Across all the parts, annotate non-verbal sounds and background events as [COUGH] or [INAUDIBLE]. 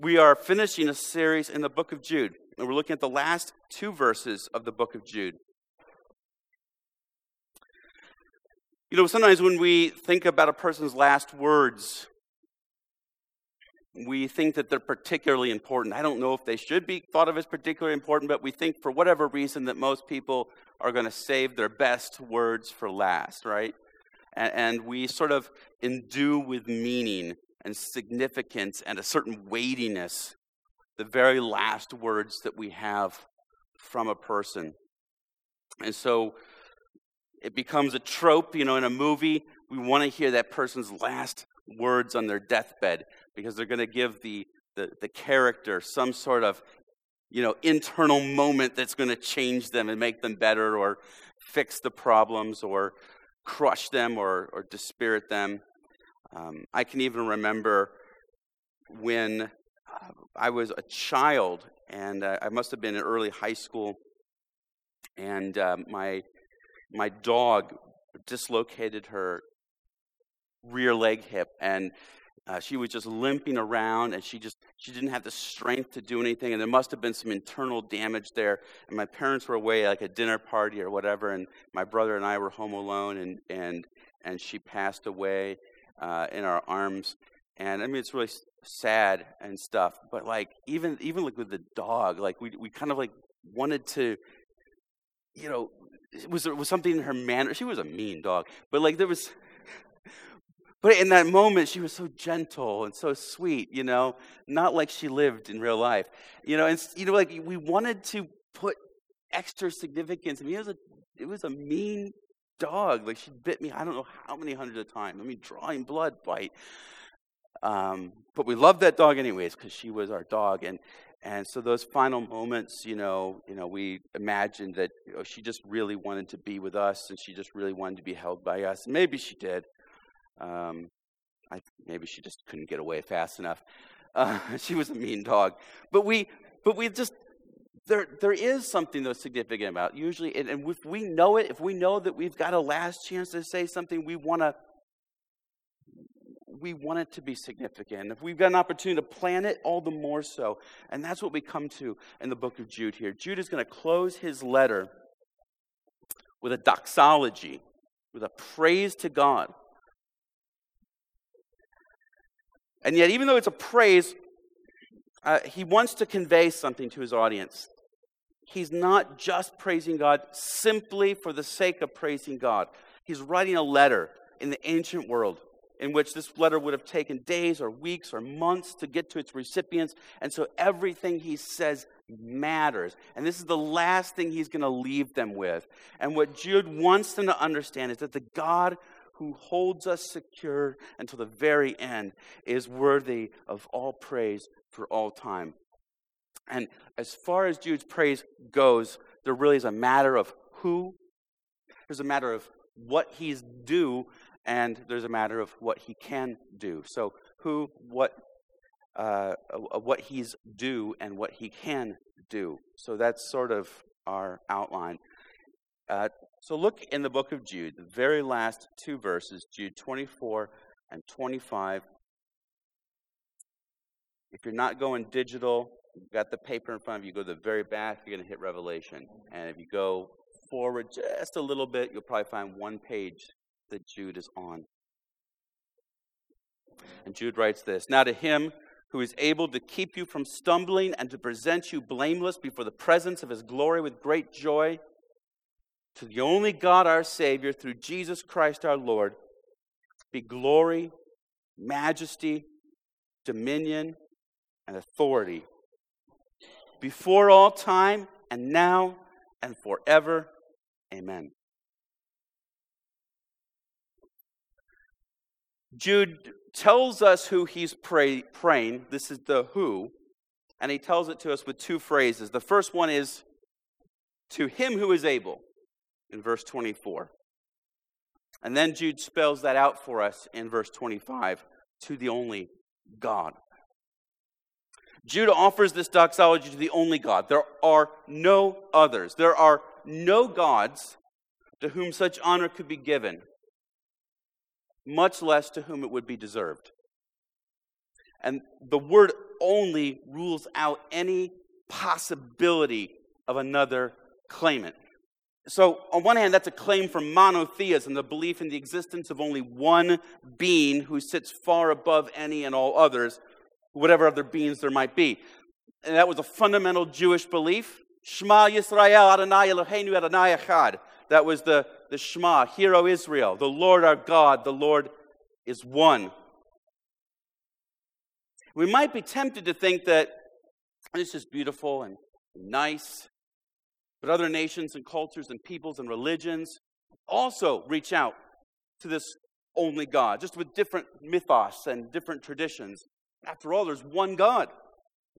We are finishing a series in the book of Jude, and we're looking at the last two verses of the book of Jude. You know, sometimes when we think about a person's last words, we think that they're particularly important. I don't know if they should be thought of as particularly important, but we think for whatever reason that most people are going to save their best words for last, right? And, and we sort of endue with meaning and significance and a certain weightiness the very last words that we have from a person. And so it becomes a trope, you know, in a movie, we want to hear that person's last words on their deathbed because they're going to give the, the, the character some sort of, you know, internal moment that's going to change them and make them better or fix the problems or crush them or, or dispirit them. Um, I can even remember when uh, I was a child, and uh, I must have been in early high school, and uh, my my dog dislocated her rear leg hip, and uh, she was just limping around, and she just she didn't have the strength to do anything, and there must have been some internal damage there. And my parents were away, like a dinner party or whatever, and my brother and I were home alone, and and and she passed away uh, in our arms. And I mean, it's really sad and stuff. But like, even even like with the dog, like we we kind of like wanted to, you know, it was it was something in her manner. She was a mean dog, but like there was. [LAUGHS] But in that moment, she was so gentle and so sweet, you know, not like she lived in real life, you know. And you know, like we wanted to put extra significance. I mean, it was a it was a mean dog. Like she bit me, I don't know how many hundreds of times. I mean, drawing blood bite. Um, but we loved that dog anyways because she was our dog. And and so those final moments, you know, you know, we imagined that you know, she just really wanted to be with us, and she just really wanted to be held by us. Maybe she did. Um, I, maybe she just couldn't get away fast enough. [LAUGHS] Uh, she was a mean dog, but we, but we just there, there is something that's significant about it. usually, and, and, if we know it, if we know that we've got a last chance to say something, we want to, we want it to be significant. If we've got an opportunity to plan it, all the more so. And that's what we come to in the book of Jude here. Jude is going to close his letter with a doxology, with a praise to God. And yet, even though it's a praise, uh, he wants to convey something to his audience he's not just praising God simply for the sake of praising God. He's writing a letter in the ancient world in which this letter would have taken days or weeks or months to get to its recipients. And so everything he says matters. And this is the last thing he's going to leave them with. And what Jude wants them to understand is that the God who holds us secure until the very end is worthy of all praise for all time. And as far as Jude's praise goes, there really is a matter of who, there's a matter of what he's due, and there's a matter of what he can do. So, who, what, uh, what he's due, and what he can do. So, that's sort of our outline. Uh, so, look in the book of Jude, the very last two verses, Jude 24 and 25. If you're not going digital, got the paper in front of you. Go to the very back, you're going to hit Revelation. And if you go forward just a little bit, you'll probably find one page that Jude is on. And Jude writes this Now to him who is able to keep you from stumbling and to present you blameless before the presence of his glory with great joy, to the only God our Savior, through Jesus Christ our Lord, be glory, majesty, dominion, and authority before all time, and now, and forever. Amen. Jude tells us who he's pray, praying. This is the who. And he tells it to us with two phrases. The first one is, to him who is able, in verse 24. And then Jude spells that out for us in verse 25 to the only God. Judah offers this doxology to the only God. There are no others. There are no gods to whom such honor could be given, much less to whom it would be deserved. And the word only rules out any possibility of another claimant. So, on one hand, that's a claim for monotheism, the belief in the existence of only one being who sits far above any and all others, whatever other beings there might be. And that was a fundamental Jewish belief. Shema Yisrael Adonai Eloheinu Adonai Echad. That was the, the Shema, Hear, O Israel, the Lord our God, the Lord is one. We might be tempted to think that this is beautiful and nice, but other nations and cultures and peoples and religions also reach out to this only God, just with different mythos and different traditions. After all, there's one God.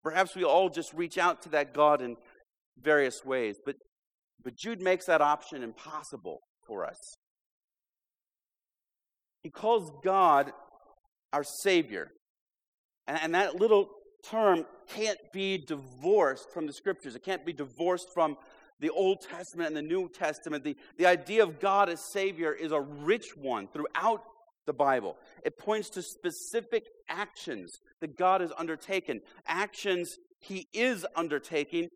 Perhaps we all just reach out to that God in various ways, but, but Jude makes that option impossible for us. He calls God our Savior. And, and that little term can't be divorced from the Scriptures, it can't be divorced from the Old Testament and the New Testament. The, the idea of God as Savior is a rich one throughout the Bible. It points to specific actions that God has undertaken, actions He is undertaking,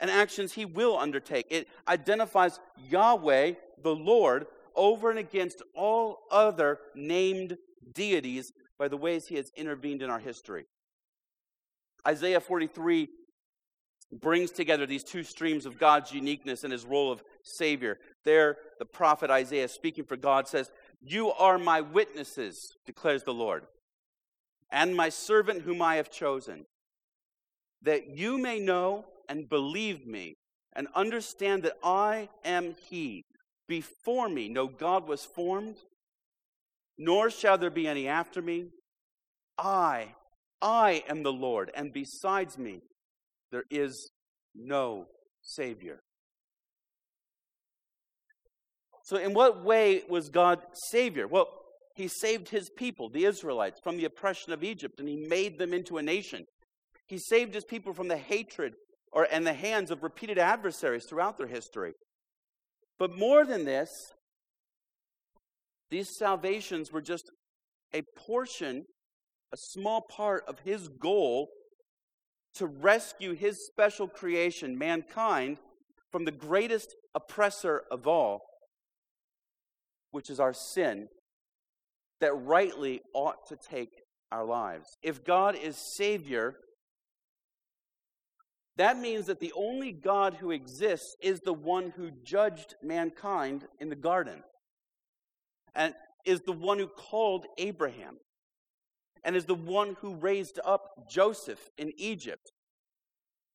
and actions He will undertake. It identifies Yahweh, the Lord, over and against all other named deities by the ways He has intervened in our history. Isaiah 43 brings together these two streams of God's uniqueness and his role of Savior. There, the prophet Isaiah, speaking for God, says, You are my witnesses, declares the Lord, and my servant whom I have chosen, that you may know and believe me and understand that I am He. Before me, no God was formed, nor shall there be any after me. I, I am the Lord, and besides me, there is no Savior. So, in what way was God Savior? Well, He saved His people, the Israelites, from the oppression of Egypt, and He made them into a nation. He saved His people from the hatred or, and the hands of repeated adversaries throughout their history. But more than this, these salvations were just a portion, a small part of His goal to rescue his special creation, mankind, from the greatest oppressor of all, which is our sin, that rightly ought to take our lives. If God is Savior, that means that the only God who exists is the one who judged mankind in the garden and is the one who called Abraham and is the one who raised up Joseph in Egypt,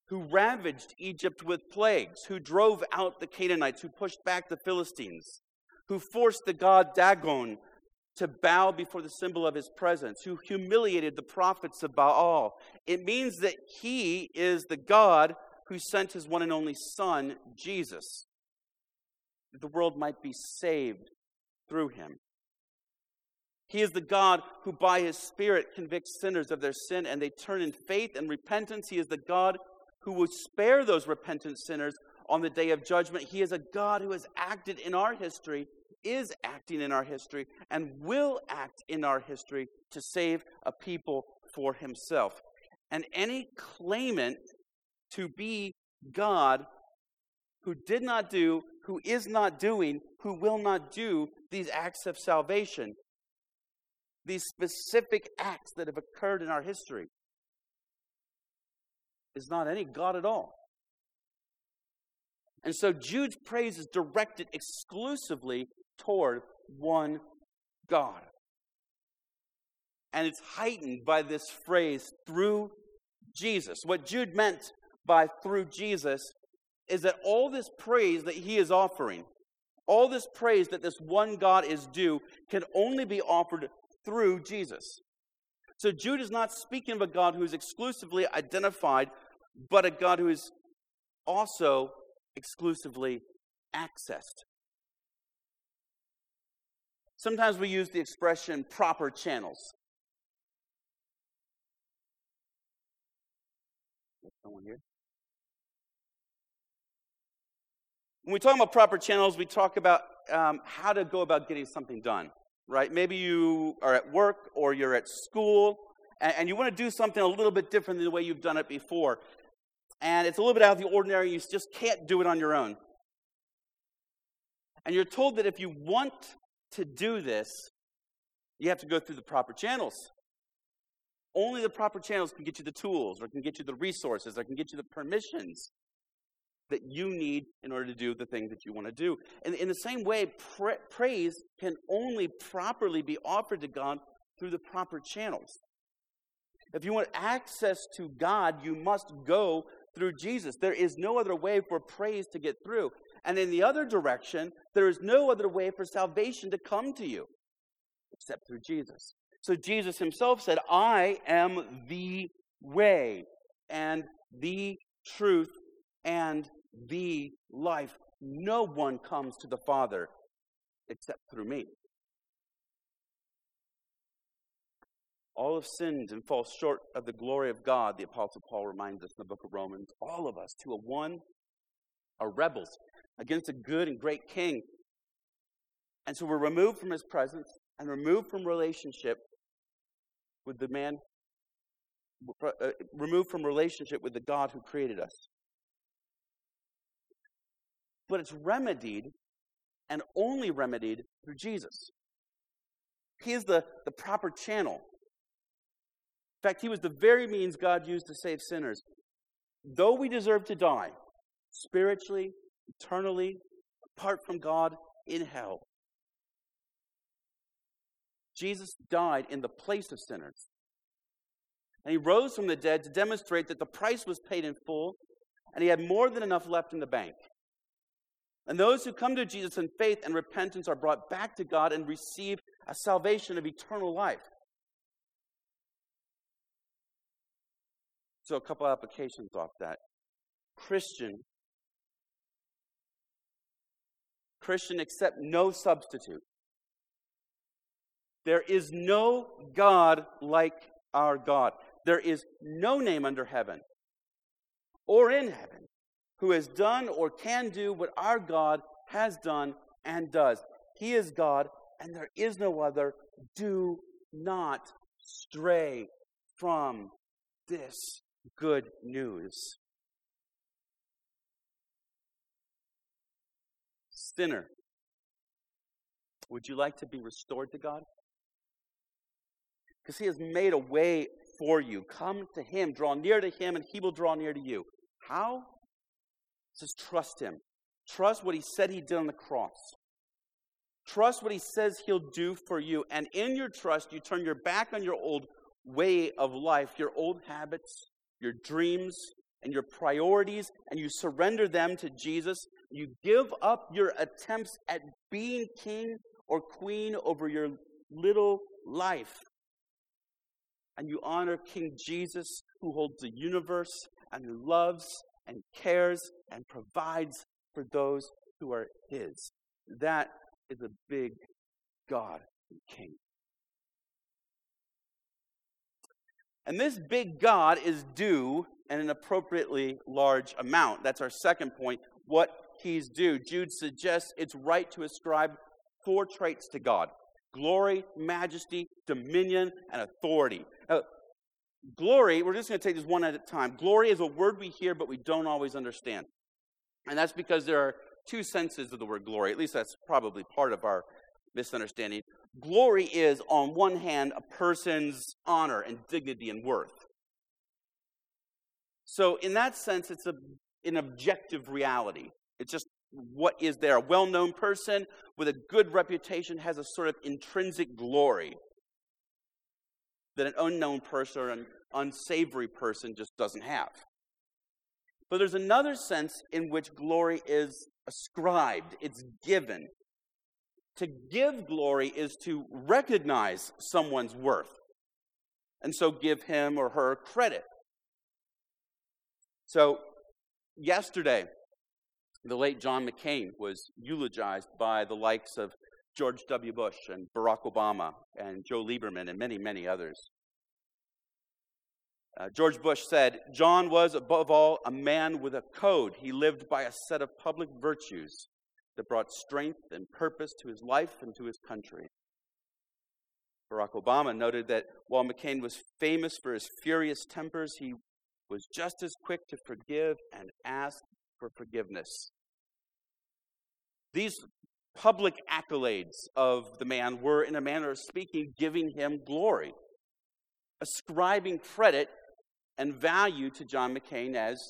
who ravaged Egypt with plagues, who drove out the Canaanites, who pushed back the Philistines, who forced the god Dagon to bow before the symbol of his presence, who humiliated the prophets of Baal. It means that he is the God who sent his one and only Son, Jesus, that the world might be saved through him. He is the God who, by his Spirit, convicts sinners of their sin and they turn in faith and repentance. He is the God who will spare those repentant sinners on the day of judgment. He is a God who has acted in our history, is acting in our history, and will act in our history to save a people for himself. And any claimant to be God who did not do, who is not doing, who will not do these acts of salvation these specific acts that have occurred in our history is not any God at all. And so Jude's praise is directed exclusively toward one God. And it's heightened by this phrase, through Jesus. What Jude meant by through Jesus is that all this praise that he is offering, all this praise that this one God is due, can only be offered through Jesus. So Jude is not speaking of a God who is exclusively identified, but a God who is also exclusively accessed. Sometimes we use the expression proper channels. Someone here? When we talk about proper channels, we talk about um, how to go about getting something done right? Maybe you are at work or you're at school and, and you want to do something a little bit different than the way you've done it before. And it's a little bit out of the ordinary, you just can't do it on your own. And you're told that if you want to do this, you have to go through the proper channels. Only the proper channels can get you the tools, or can get you the resources, or can get you the permissions that you need in order to do the thing that you want to do. And in the same way, pra- praise can only properly be offered to God through the proper channels. If you want access to God, you must go through Jesus. There is no other way for praise to get through. And in the other direction, there is no other way for salvation to come to you except through Jesus. So Jesus himself said, I am the way and the truth and the life. No one comes to the Father except through me. All have sinned and fall short of the glory of God, the Apostle Paul reminds us in the book of Romans. All of us, to a one, are rebels against a good and great king. And so we're removed from his presence and removed from relationship with the man, uh, removed from relationship with the God who created us. But it's remedied and only remedied through Jesus. He is the, the proper channel. In fact, he was the very means God used to save sinners. Though we deserve to die, spiritually, eternally, apart from God, in hell, Jesus died in the place of sinners. And he rose from the dead to demonstrate that the price was paid in full and he had more than enough left in the bank. And those who come to Jesus in faith and repentance are brought back to God and receive a salvation of eternal life. So, a couple applications off that. Christian. Christian, accept no substitute. There is no God like our God. There is no name under heaven or in heaven who has done or can do what our God has done and does. He is God, and there is no other. Do not stray from this good news. Sinner, would you like to be restored to God? because he has made a way for you. Come to him, draw near to him, and he will draw near to you. How? Just trust him. Trust what he said he did on the cross. Trust what he says he'll do for you. And in your trust, you turn your back on your old way of life, your old habits, your dreams, and your priorities, and you surrender them to Jesus. You give up your attempts at being king or queen over your little life and you honor King Jesus, who holds the universe and who loves and cares and provides for those who are His. That is a big God and King. And this big God is due an appropriately large amount. That's our second point. What he's due. Jude suggests it's right to ascribe four traits to God glory, majesty, dominion, and authority. Now, glory, we're just going to take this one at a time. Glory is a word we hear, but we don't always understand. And that's because there are two senses of the word glory. At least that's probably part of our misunderstanding. Glory is, on one hand, a person's honor and dignity and worth. So, in that sense, it's a, an objective reality. It's just what is there. A well known person with a good reputation has a sort of intrinsic glory that an unknown person or an unsavory person just doesn't have. But there's another sense in which glory is ascribed, it's given. To give glory is to recognize someone's worth, and so give him or her credit. So, yesterday, the late John McCain was eulogized by the likes of George W. Bush and Barack Obama and Joe Lieberman and many, many others. Uh, George Bush said, John was, above all, a man with a code. He lived by a set of public virtues that brought strength and purpose to his life and to his country. Barack Obama noted that while McCain was famous for his furious tempers, he was just as quick to forgive and ask for forgiveness. These public accolades of the man were, in a manner of speaking, giving him glory, ascribing credit and value to John McCain as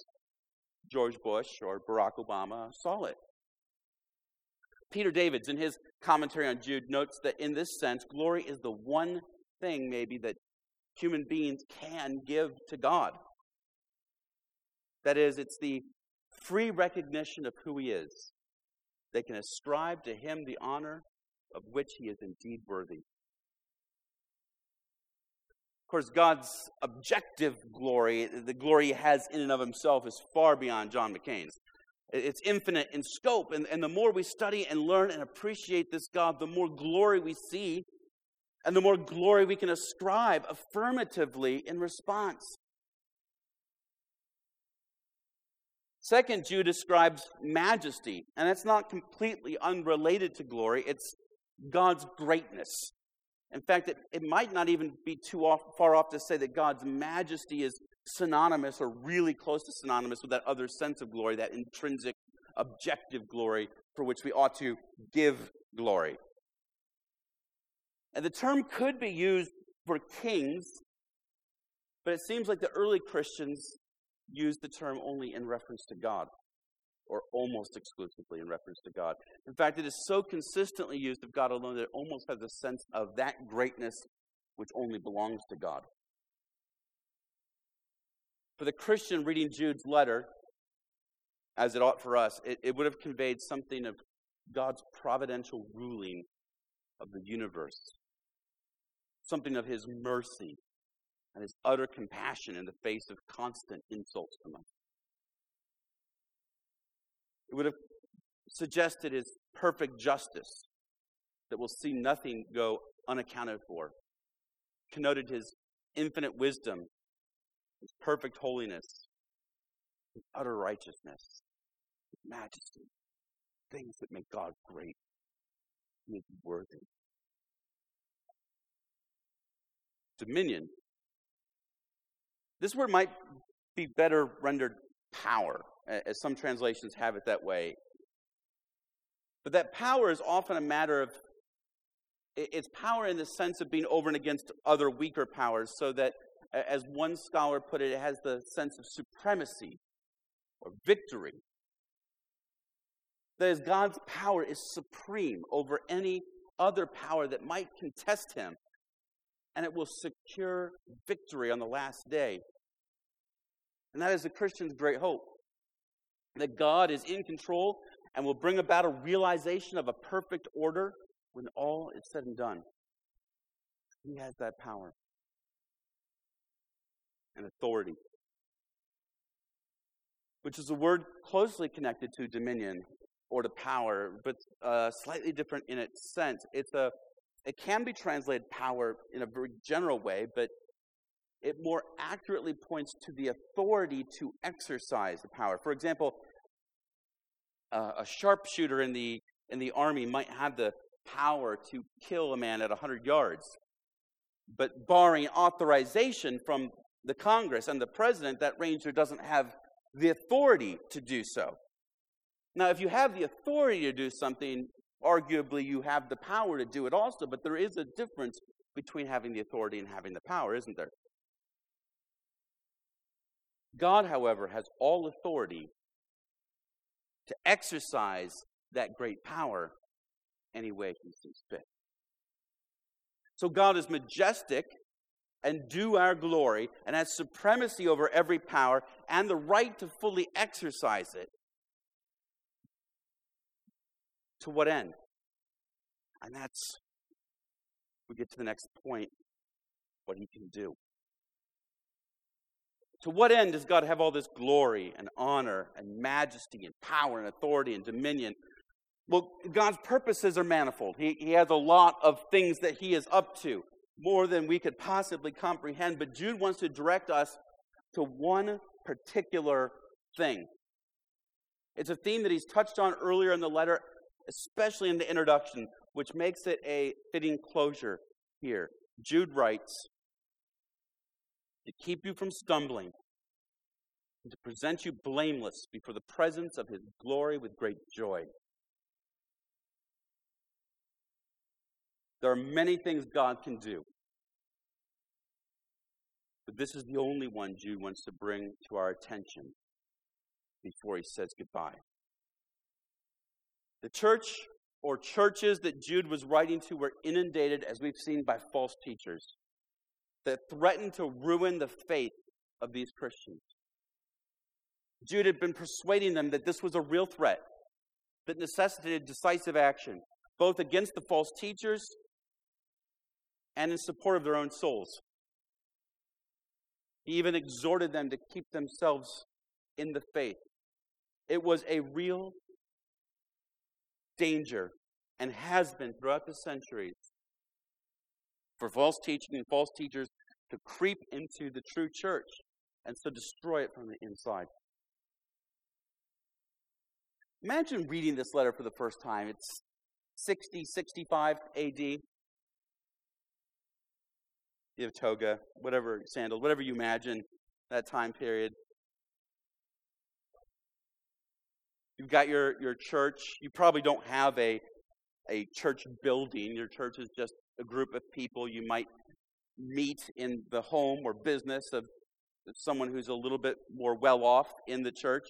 George Bush or Barack Obama saw it. Peter Davids, in his commentary on Jude, notes that in this sense, glory is the one thing, maybe, that human beings can give to God. That is, it's the free recognition of who He is. They can ascribe to Him the honor of which He is indeed worthy. Of course, God's objective glory, the glory He has in and of Himself, is far beyond John McCain's. It's infinite in scope. And, and the more we study and learn and appreciate this God, the more glory we see, and the more glory we can ascribe affirmatively in response. Second, Jude describes majesty, and that's not completely unrelated to glory, it's God's greatness. In fact, it, it might not even be too off, far off to say that God's majesty is synonymous or really close to synonymous with that other sense of glory, that intrinsic, objective glory for which we ought to give glory. And the term could be used for kings, but it seems like the early Christians used the term only in reference to God, or almost exclusively in reference to God. In fact, it is so consistently used of God alone that it almost has a sense of that greatness which only belongs to God. For the Christian reading Jude's letter, as it ought for us, it, it would have conveyed something of God's providential ruling of the universe, something of his mercy and his utter compassion in the face of constant insults from us. It would have suggested his perfect justice that will see nothing go unaccounted for, connoted his infinite wisdom his perfect holiness, his utter righteousness, his majesty, things that make God great. He is worthy. Dominion. This word might be better rendered power, as some translations have it that way. But that power is often a matter of it's power in the sense of being over and against other weaker powers, so that as one scholar put it, it has the sense of supremacy or victory. That is, God's power is supreme over any other power that might contest him, and it will secure victory on the last day. And that is the Christian's great hope that God is in control and will bring about a realization of a perfect order when all is said and done. He has that power and authority, which is a word closely connected to dominion or to power, but uh, slightly different in its sense. It's a, it can be translated power in a very general way, but it more accurately points to the authority to exercise the power. For example, uh, a sharpshooter in the in the army might have the power to kill a man at 100 yards, but barring authorization from the Congress and the president, that ranger doesn't have the authority to do so. Now, if you have the authority to do something, arguably you have the power to do it also, but there is a difference between having the authority and having the power, isn't there? God, however, has all authority to exercise that great power any way he sees fit. So God is majestic and do our glory and has supremacy over every power and the right to fully exercise it. To what end? And that's, we get to the next point, what he can do. To what end does God have all this glory and honor and majesty and power and authority and dominion? Well, God's purposes are manifold. He, he has a lot of things that he is up to more than we could possibly comprehend. But Jude wants to direct us to one particular thing. It's a theme that he's touched on earlier in the letter, especially in the introduction, which makes it a fitting closure here. Jude writes to keep you from stumbling and to present you blameless before the presence of his glory with great joy. There are many things God can do. But this is the only one Jude wants to bring to our attention before he says goodbye. The church or churches that Jude was writing to were inundated, as we've seen, by false teachers that threatened to ruin the faith of these Christians. Jude had been persuading them that this was a real threat that necessitated decisive action, both against the false teachers and in support of their own souls. He even exhorted them to keep themselves in the faith. It was a real danger and has been throughout the centuries for false teaching and false teachers to creep into the true church and so destroy it from the inside. Imagine reading this letter for the first time. It's 60, 65 AD you have toga, whatever sandals, whatever you imagine that time period. You've got your, your church. You probably don't have a, a church building. Your church is just a group of people you might meet in the home or business of someone who's a little bit more well off in the church,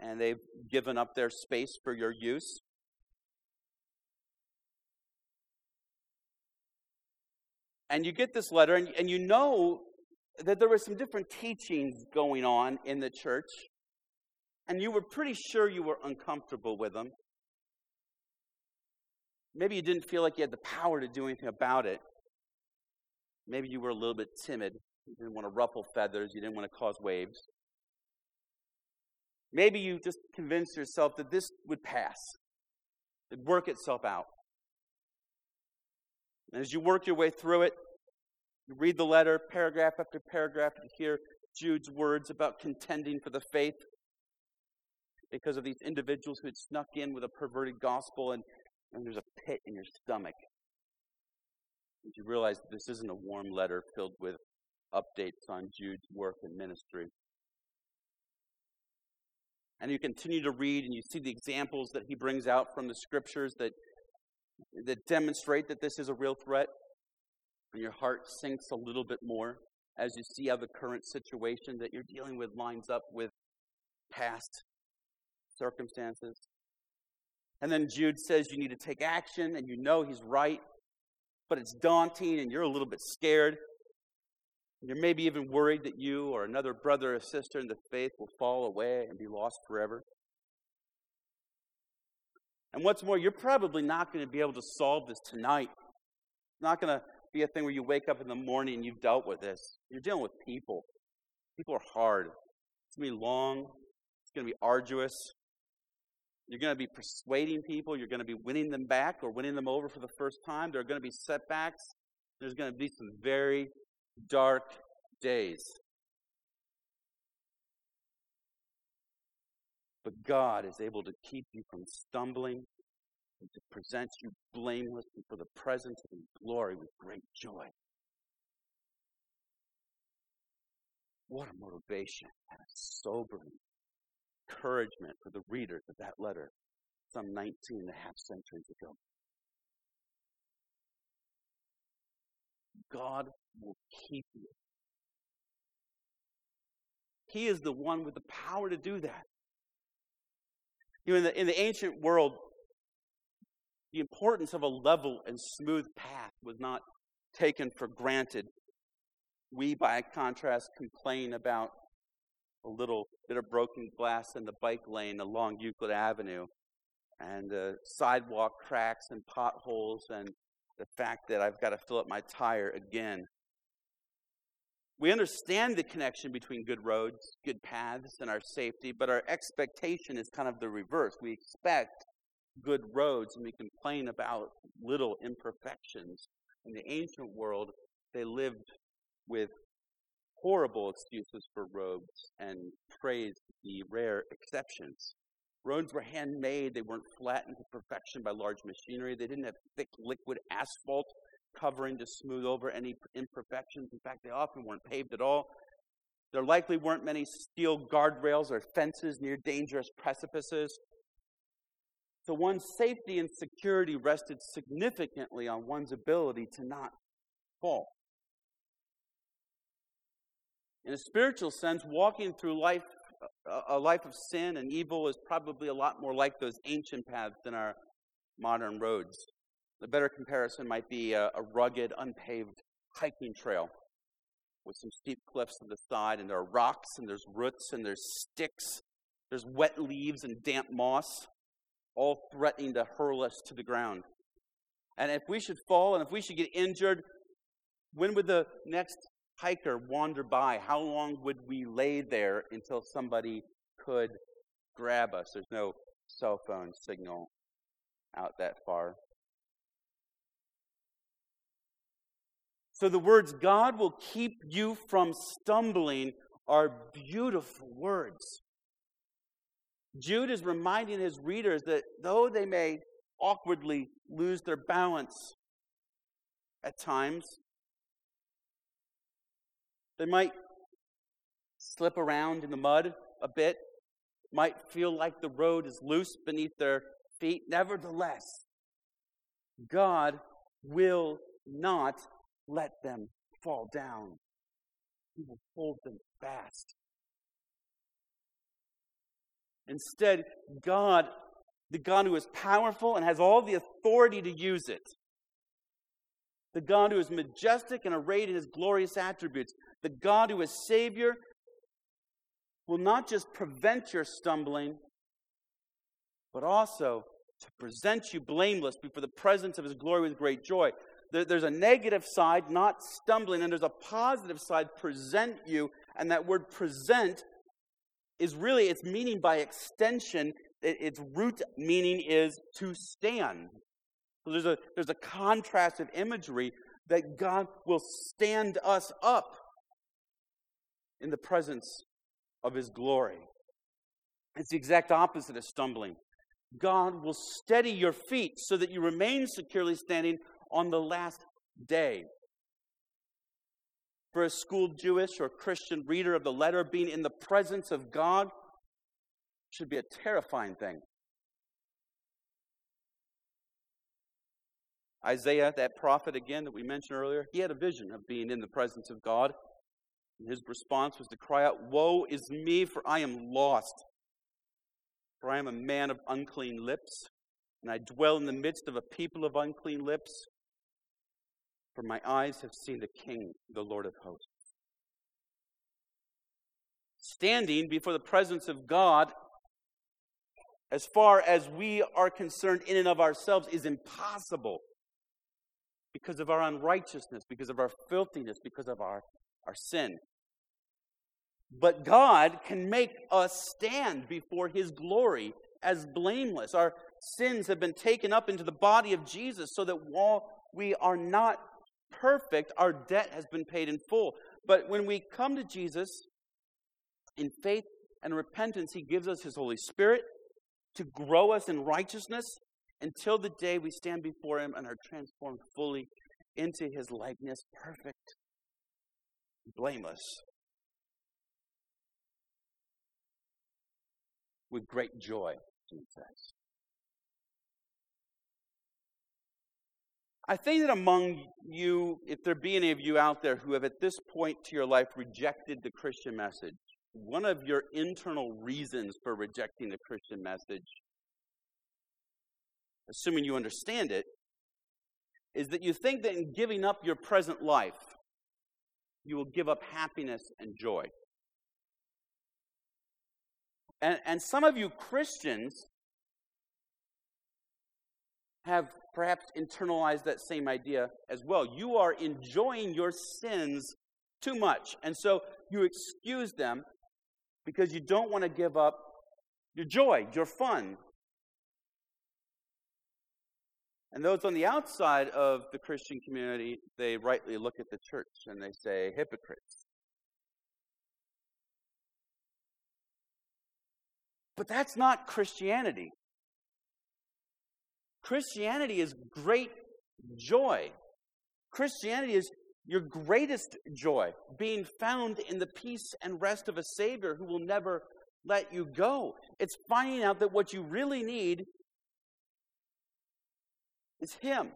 and they've given up their space for your use. And you get this letter, and, and you know that there were some different teachings going on in the church, and you were pretty sure you were uncomfortable with them. Maybe you didn't feel like you had the power to do anything about it. Maybe you were a little bit timid. You didn't want to ruffle feathers. You didn't want to cause waves. Maybe you just convinced yourself that this would pass, it'd work itself out. And as you work your way through it, you read the letter, paragraph after paragraph, you hear Jude's words about contending for the faith because of these individuals who had snuck in with a perverted gospel, and, and there's a pit in your stomach. And you realize that this isn't a warm letter filled with updates on Jude's work and ministry. And you continue to read and you see the examples that he brings out from the scriptures that that demonstrate that this is a real threat, and your heart sinks a little bit more as you see how the current situation that you're dealing with lines up with past circumstances. And then Jude says you need to take action, and you know he's right, but it's daunting, and you're a little bit scared. You're maybe even worried that you or another brother or sister in the faith will fall away and be lost forever. And what's more, you're probably not going to be able to solve this tonight. It's not going to be a thing where you wake up in the morning and you've dealt with this. You're dealing with people. People are hard. It's going to be long. It's going to be arduous. You're going to be persuading people. You're going to be winning them back or winning them over for the first time. There are going to be setbacks. There's going to be some very dark days. But God is able to keep you from stumbling and to present you blameless before the presence of His glory with great joy. What a motivation and a sobering encouragement for the readers of that letter some 19 and a half centuries ago. God will keep you. He is the one with the power to do that. You know, in the, in the ancient world, the importance of a level and smooth path was not taken for granted. We, by contrast, complain about a little bit of broken glass in the bike lane along Euclid Avenue, and uh, sidewalk cracks and potholes, and the fact that I've got to fill up my tire again. We understand the connection between good roads, good paths, and our safety, but our expectation is kind of the reverse. We expect good roads and we complain about little imperfections. In the ancient world, they lived with horrible excuses for roads and praised the rare exceptions. Roads were handmade, they weren't flattened to perfection by large machinery, they didn't have thick liquid asphalt covering to smooth over any imperfections. In fact, they often weren't paved at all. There likely weren't many steel guardrails or fences near dangerous precipices. So one's safety and security rested significantly on one's ability to not fall. In a spiritual sense, walking through life, a life of sin and evil, is probably a lot more like those ancient paths than our modern roads. The better comparison might be a, a rugged, unpaved hiking trail with some steep cliffs on the side, and there are rocks, and there's roots, and there's sticks, there's wet leaves and damp moss, all threatening to hurl us to the ground. And if we should fall and if we should get injured, when would the next hiker wander by? How long would we lay there until somebody could grab us? There's no cell phone signal out that far. So the words, God will keep you from stumbling, are beautiful words. Jude is reminding his readers that though they may awkwardly lose their balance at times, they might slip around in the mud a bit, might feel like the road is loose beneath their feet. Nevertheless, God will not let them fall down. He will hold them fast. Instead, God, the God who is powerful and has all the authority to use it, the God who is majestic and arrayed in his glorious attributes, the God who is Savior, will not just prevent your stumbling, but also to present you blameless before the presence of his glory with great joy there, there's a negative side, not stumbling, and there's a positive side, present you. And that word present is really its meaning by extension, its root meaning is to stand. So there's a, there's a contrast of imagery that God will stand us up in the presence of His glory. It's the exact opposite of stumbling. God will steady your feet so that you remain securely standing on the last day. For a schooled Jewish or Christian reader of the letter, being in the presence of God should be a terrifying thing. Isaiah, that prophet again that we mentioned earlier, he had a vision of being in the presence of God. And his response was to cry out, Woe is me, for I am lost. For I am a man of unclean lips, and I dwell in the midst of a people of unclean lips, for my eyes have seen the King, the Lord of hosts. Standing before the presence of God, as far as we are concerned in and of ourselves, is impossible because of our unrighteousness, because of our filthiness, because of our, our sin. But God can make us stand before His glory as blameless. Our sins have been taken up into the body of Jesus so that while we are not perfect, our debt has been paid in full. But when we come to Jesus in faith and repentance, He gives us His Holy Spirit to grow us in righteousness until the day we stand before Him and are transformed fully into His likeness, perfect, blameless. With great joy, Jesus says. I think that among you, if there be any of you out there who have at this point to your life rejected the Christian message, one of your internal reasons for rejecting the Christian message, assuming you understand it, is that you think that in giving up your present life, you will give up happiness and joy. And, and some of you Christians have perhaps internalize that same idea as well. You are enjoying your sins too much. And so you excuse them because you don't want to give up your joy, your fun. And those on the outside of the Christian community, they rightly look at the church and they say, hypocrites. But that's not Christianity. Christianity is great joy. Christianity is your greatest joy, being found in the peace and rest of a Savior who will never let you go. It's finding out that what you really need is Him.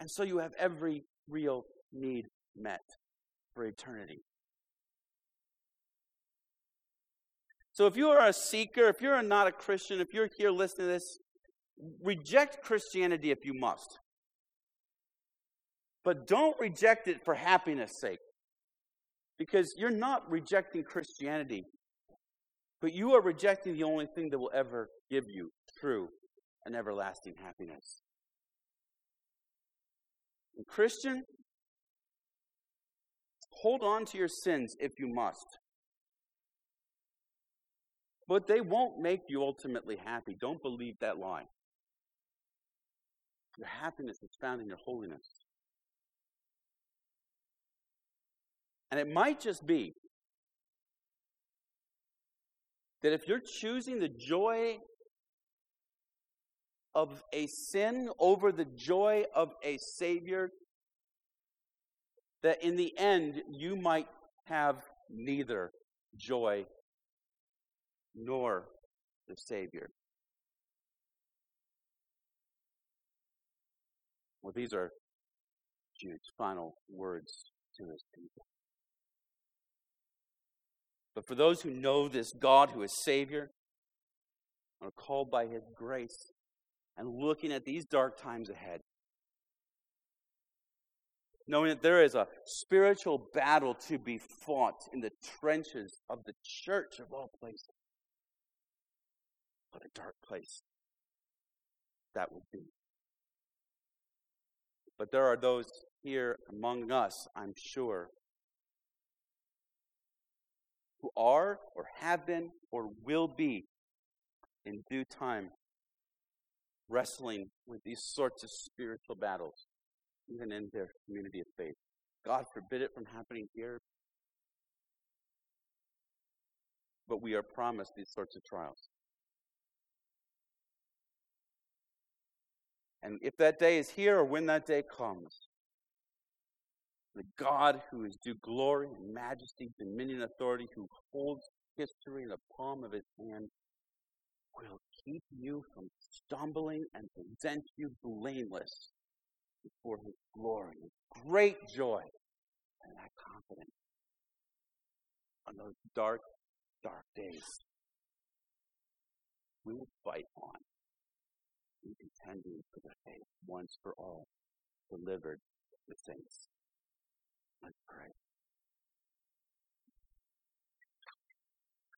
And so you have every real need met for eternity. So if you are a seeker, if you're not a Christian, if you're here listening to this, reject Christianity if you must. But don't reject it for happiness' sake. Because you're not rejecting Christianity, but you are rejecting the only thing that will ever give you true and everlasting happiness. And Christian, hold on to your sins if you must. But they won't make you ultimately happy. Don't believe that lie. Your happiness is found in your holiness. And it might just be that if you're choosing the joy of a sin over the joy of a Savior, that in the end you might have neither joy nor the Savior. Well, these are Jude's final words to his people. But for those who know this God who is Savior, are called by His grace, and looking at these dark times ahead, knowing that there is a spiritual battle to be fought in the trenches of the church of all places. What a dark place that would be. But there are those here among us, I'm sure, who are or have been or will be in due time wrestling with these sorts of spiritual battles, even in their community of faith. God forbid it from happening here. But we are promised these sorts of trials. And if that day is here or when that day comes, the God who is due glory and majesty, dominion, and authority, who holds history in the palm of his hand, will keep you from stumbling and present you blameless before his glory with great joy and that confidence on those dark, dark days. We will fight on in contending for the faith once for all delivered to the saints. Let's pray.